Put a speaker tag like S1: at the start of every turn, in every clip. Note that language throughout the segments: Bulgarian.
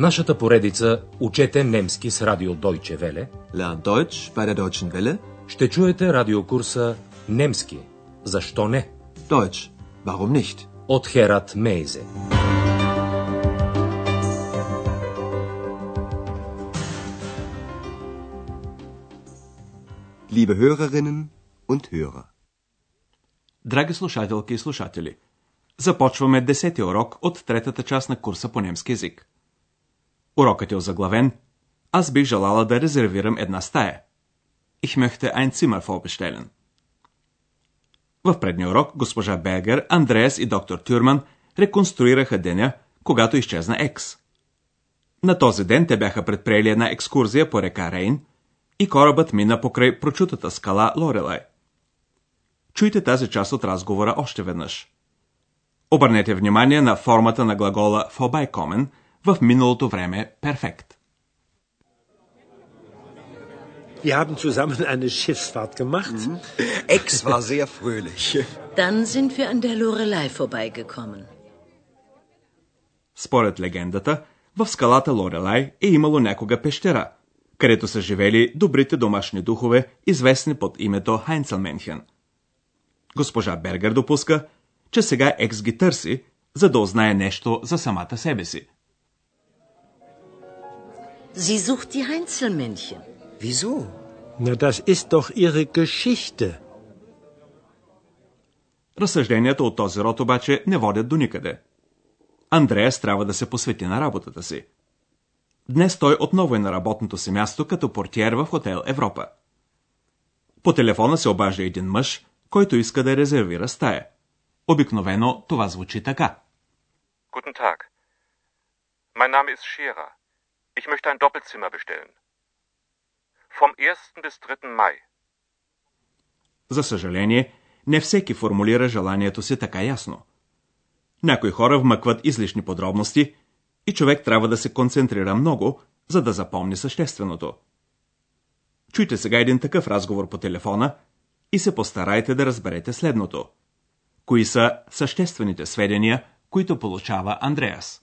S1: нашата поредица Учете немски с радио Deutsche Welle
S2: Lernt Deutsch bei der Deutschen Welle.
S1: ще чуете радиокурса Немски. Защо не?
S2: Deutsch. Warum nicht?
S1: От Херат Мейзе.
S2: Liebe Hörerinnen und Hörer.
S3: Драги слушателки и слушатели, започваме десети урок от третата част на курса по немски язик. Урокът е озаглавен Аз бих желала да резервирам една стая. Ich möchte ein Zimmer vorbestellen. В предния урок госпожа Бергер, Андреас и доктор Тюрман реконструираха деня, когато изчезна Екс. На този ден те бяха предприели една екскурзия по река Рейн и корабът мина покрай прочутата скала Лорелай. Чуйте тази част от разговора още веднъж. Обърнете внимание на формата на глагола vorbeikommen в миналото време перфект.
S4: Wir haben zusammen eine Schiffsfahrt gemacht.
S5: Ex war sehr fröhlich.
S6: Dann sind wir an der Lorelei vorbeigekommen.
S3: Според легендата, в скалата Лорелай е имало някога пещера, където са живели добрите домашни духове, известни под името Хайнцелменхен. Госпожа Бергер допуска, че сега Екс ги търси, за да узнае нещо за самата себе си.
S6: Sie sucht die Heinzelmännchen.
S5: Wieso?
S4: Na, das ist doch ihre Geschichte.
S3: Разсъжденията от този род обаче не водят до никъде. Андреас трябва да се посвети на работата си. Днес той отново е на работното си място като портиер в хотел Европа. По телефона се обажда един мъж, който иска да резервира стая. Обикновено това звучи така.
S7: Guten Tag. Mein Name ist Scherer. Ich möchte ein Doppelzimmer bestellen. Vom 1. bis 3. Mai.
S3: За съжаление, не всеки формулира желанието си така ясно. Някои хора вмъкват излишни подробности и човек трябва да се концентрира много, за да запомни същественото. Чуйте сега един такъв разговор по телефона и се постарайте да разберете следното. Кои са съществените сведения, които получава Андреас?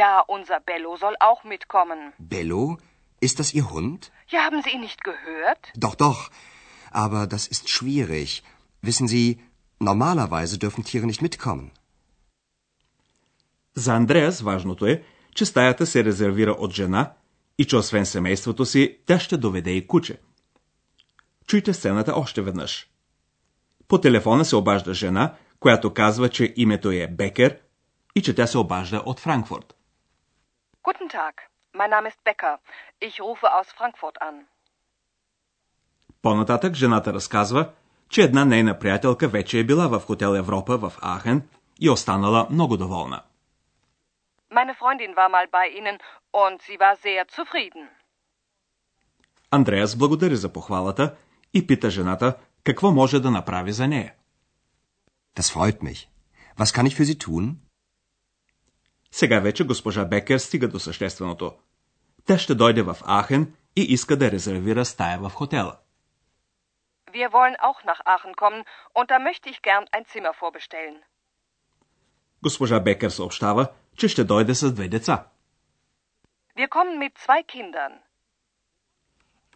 S8: Ja, unser Bello soll auch mitkommen.
S5: Bello? Ist das Ihr Hund?
S8: Ja, haben Sie ihn nicht gehört?
S5: Doch, doch. Aber das ist schwierig. Wissen Sie, normalerweise dürfen Tiere nicht mitkommen.
S3: За Андреас важното е, че стаята се резервира от жена и че освен семейството си, тя ще доведе и куче. Чуйте сцената още веднъж. По телефона се обажда жена, която казва, че името е Бекер и че тя се обажда от Франкфурт.
S8: Guten Tag, mein Name ist Becker. Ich rufe aus Frankfurt an.
S3: По-нататък жената разказва, че една нейна приятелка вече е била в хотел Европа в Ахен и останала много доволна.
S8: Meine Freundin war mal bei Ihnen und sie war sehr zufrieden.
S3: Андреас благодари за похвалата и пита жената какво може да направи за нея.
S5: Das freut mich. Was kann ich für Sie tun?
S3: Сега вече госпожа Бекер стига до същественото. Тя ще дойде в Ахен и иска да резервира стая в хотела.
S8: Wir wollen auch nach Aachen kommen und da möchte ich gern ein Zimmer vorbestellen.
S3: Госпожа Бекер съобщава, че ще дойде с две деца.
S8: Wir kommen mit zwei Kindern.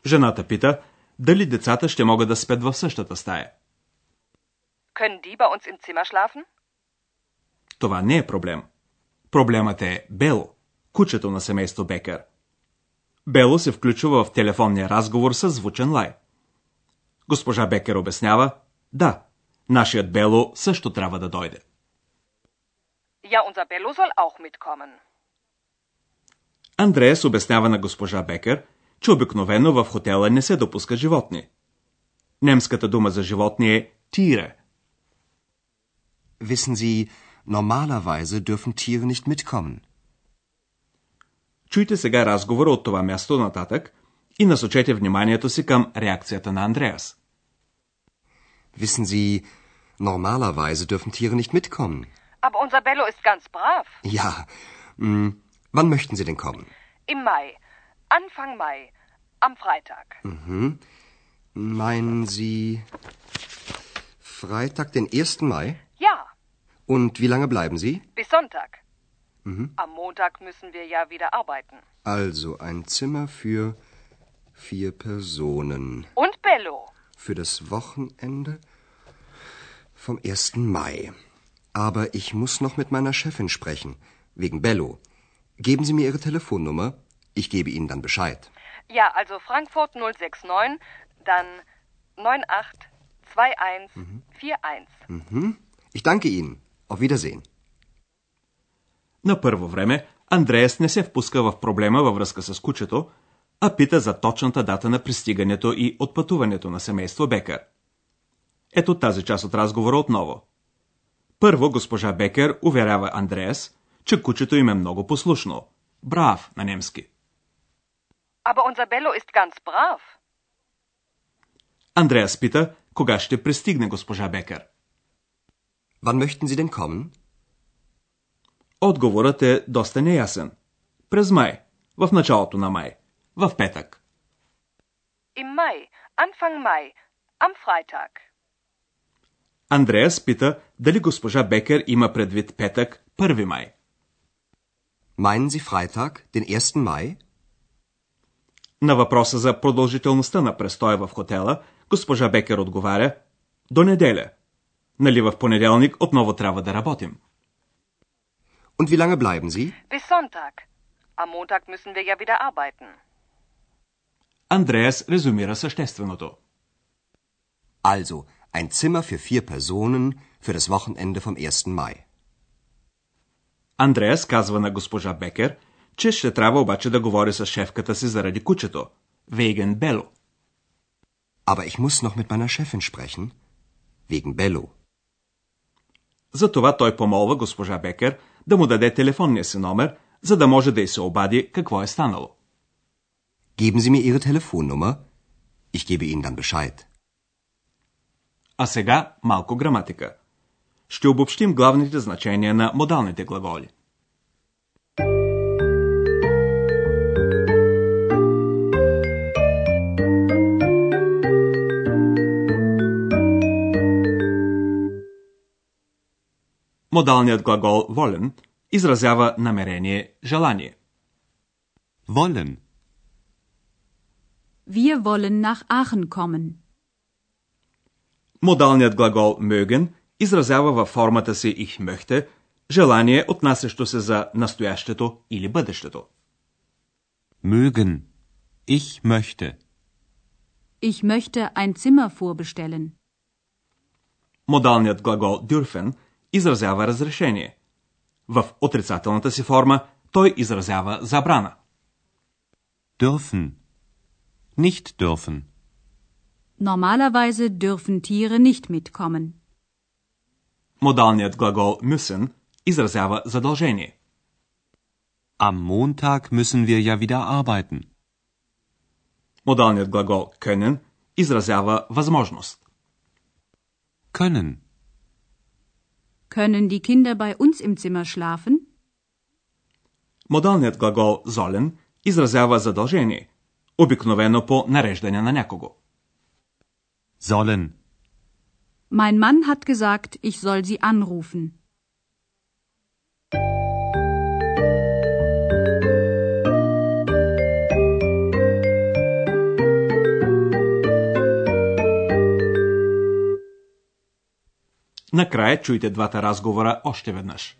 S3: Жената пита дали децата ще могат да спят в същата стая.
S8: Können die bei uns im Zimmer schlafen?
S3: Това не е проблем. Проблемът е Бело, кучето на семейство Бекер. Бело се включва в телефонния разговор с звучен лай. Госпожа Бекер обяснява, да, нашият Бело също трябва да дойде.
S8: Ja, unser Bello soll auch mitkommen.
S3: Андреас обяснява на госпожа Бекер, че обикновено в хотела не се допуска животни. Немската дума за животни е Tiere.
S5: Wissen Sie, normalerweise dürfen Tiere nicht mitkommen.
S3: Чуйте сега разговора от това място нататък и насочете вниманието си към реакцията на Андреас.
S5: Wissen Sie, normalerweise dürfen Tiere nicht mitkommen.
S8: Aber unser Bello ist ganz brav.
S5: Ja, hm, wann möchten Sie denn kommen?
S8: Im Mai. Anfang Mai. Am Freitag.
S5: Mhm. Meinen Sie Freitag, den 1. Mai? Und wie lange bleiben Sie?
S8: bis Sonntag. Am Montag müssen wir ja wieder arbeiten.
S5: Also ein Zimmer für vier Personen.
S8: Und Bello.
S5: Für das Wochenende vom 1. Mai. Aber ich muss noch mit meiner Chefin sprechen, wegen Bello. Geben Sie mir Ihre Telefonnummer. Ich gebe Ihnen dann Bescheid.
S8: Ja, also Frankfurt 069, dann 982141.
S5: Mhm. Ich danke Ihnen. Auf Wiedersehen.
S3: На първо време Андреас не се впуска в проблема във връзка с кучето, а пита за точната дата на пристигането и отпътуването на семейство Бекър. Ето тази част от разговора отново. Първо госпожа Бекер уверява Андреас, че кучето им е много послушно. Брав на немски.
S8: Aber unser Bello ist ganz brav.
S3: Андреас пита, кога ще пристигне госпожа Бекер.
S5: Wann möchten Sie denn kommen?
S3: Отговорът е доста неясен. През май, в началото на май, в петък.
S8: Im Mai. Anfang Mai. Am Freitag.
S3: Андреас пита дали госпожа Бекер има предвид петък, 1 май.
S5: Meinen Sie Freitag, den 1. Mai?
S3: На въпроса за продължителността на престоя в хотела, госпожа Бекер отговаря до неделя. Нали в понеделник отново трябва да работим.
S5: Und wie lange bleiben Sie?
S8: Bis Sonntag. Am Montag müssen wir ja wieder arbeiten.
S3: Андреас резюмира същественото.
S5: Also, ein Zimmer für vier Personen für das Wochenende vom 1. Mai.
S3: Андреас казва на госпожа Бекер, че ще трябва обаче да говори с шефката си заради кучето. Вейген Бело.
S5: Aber ich muss noch mit meiner Chefin sprechen. Wegen Bello.
S3: Затова той помолва госпожа Бекер да му даде телефонния си номер, за да може да й се обади какво е станало.
S5: Geben Sie mir Ihre Telefonnummer. Ich gebe Ihnen dann Bescheid.
S3: А сега малко граматика. Ще обобщим главните значения на модалните глаголи. Модалният глагол волен изразява намерение, желание.
S2: Wollen.
S9: Wir wollen nach Aachen kommen.
S3: Модалният глагол mögen изразява във формата си ich möchte желание, отнасящо се за настоящето или бъдещето.
S2: Mögen. Ich möchte.
S9: Ich möchte ein Zimmer vorbestellen.
S3: Модалният глагол dürfen изразява разрешение. В отрицателната си форма той изразява забрана.
S2: Dürfen. Nicht dürfen.
S9: Normalerweise dürfen Tiere nicht mitkommen.
S3: Модалният глагол müssen изразява задължение.
S2: Am Montag müssen wir ja wieder arbeiten.
S3: Модалният глагол können изразява възможност.
S2: Können.
S9: Können die Kinder bei uns im Zimmer schlafen?
S3: Модалният глагол sollen изразява задължение, обикновено по нареждане на някого.
S2: Sollen.
S9: Mein Mann hat gesagt, ich soll sie anrufen.
S3: Накрая чуйте двата разговора още веднъж.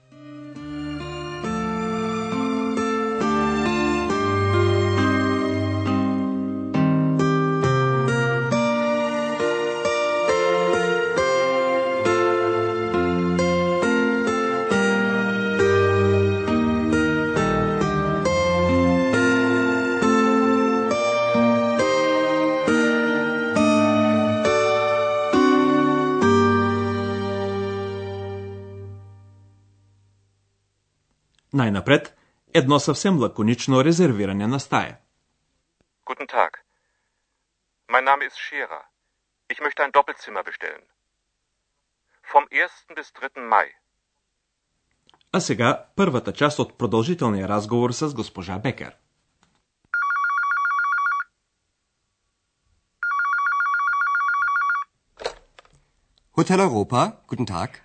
S3: Най-напред, едно съвсем лаконично резервиране на стая.
S7: Guten Tag. Mein Name ist Scherer. Ich möchte ein Doppelzimmer bestellen. Vom 1. bis 3. Mai.
S3: А сега първата част от продължителния разговор с госпожа Бекер.
S5: Hotel Europa, guten Tag.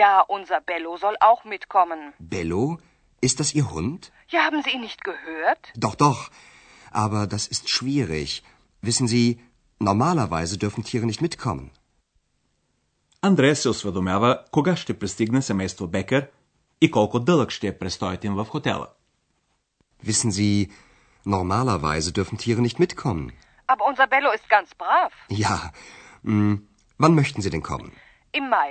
S8: Ja, unser Bello soll auch mitkommen.
S5: Bello? Ist das Ihr Hund?
S8: Ja, haben Sie ihn nicht gehört?
S5: Doch, doch. Aber das ist schwierig. Wissen Sie, normalerweise dürfen Tiere nicht mitkommen.
S3: Андрея се осведомява кога ще пристигне семейство Бекер и колко дълъг ще е престоят им в хотела.
S5: Wissen Sie, normalerweise dürfen Tiere nicht mitkommen.
S8: Aber unser Bello ist ganz brav.
S5: Ja. Hm, wann möchten Sie denn kommen?
S8: Im Mai.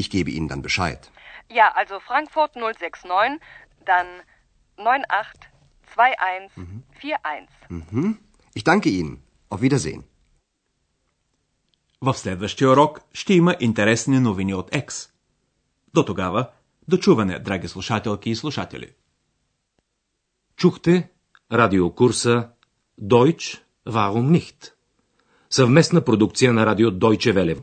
S5: Ich gebe Ihnen dann Bescheid.
S8: Ja, also Frankfurt 069, dann 982141.
S5: Mhm. Ich danke Ihnen. Auf Wiedersehen.
S3: В следващия урок ще има интересни новини от Екс. До тогава, дочуване, драги слушателки и слушатели.
S1: Чухте радиокурса Deutsch, warum nicht? Съвместна продукция на радио Deutsche Welle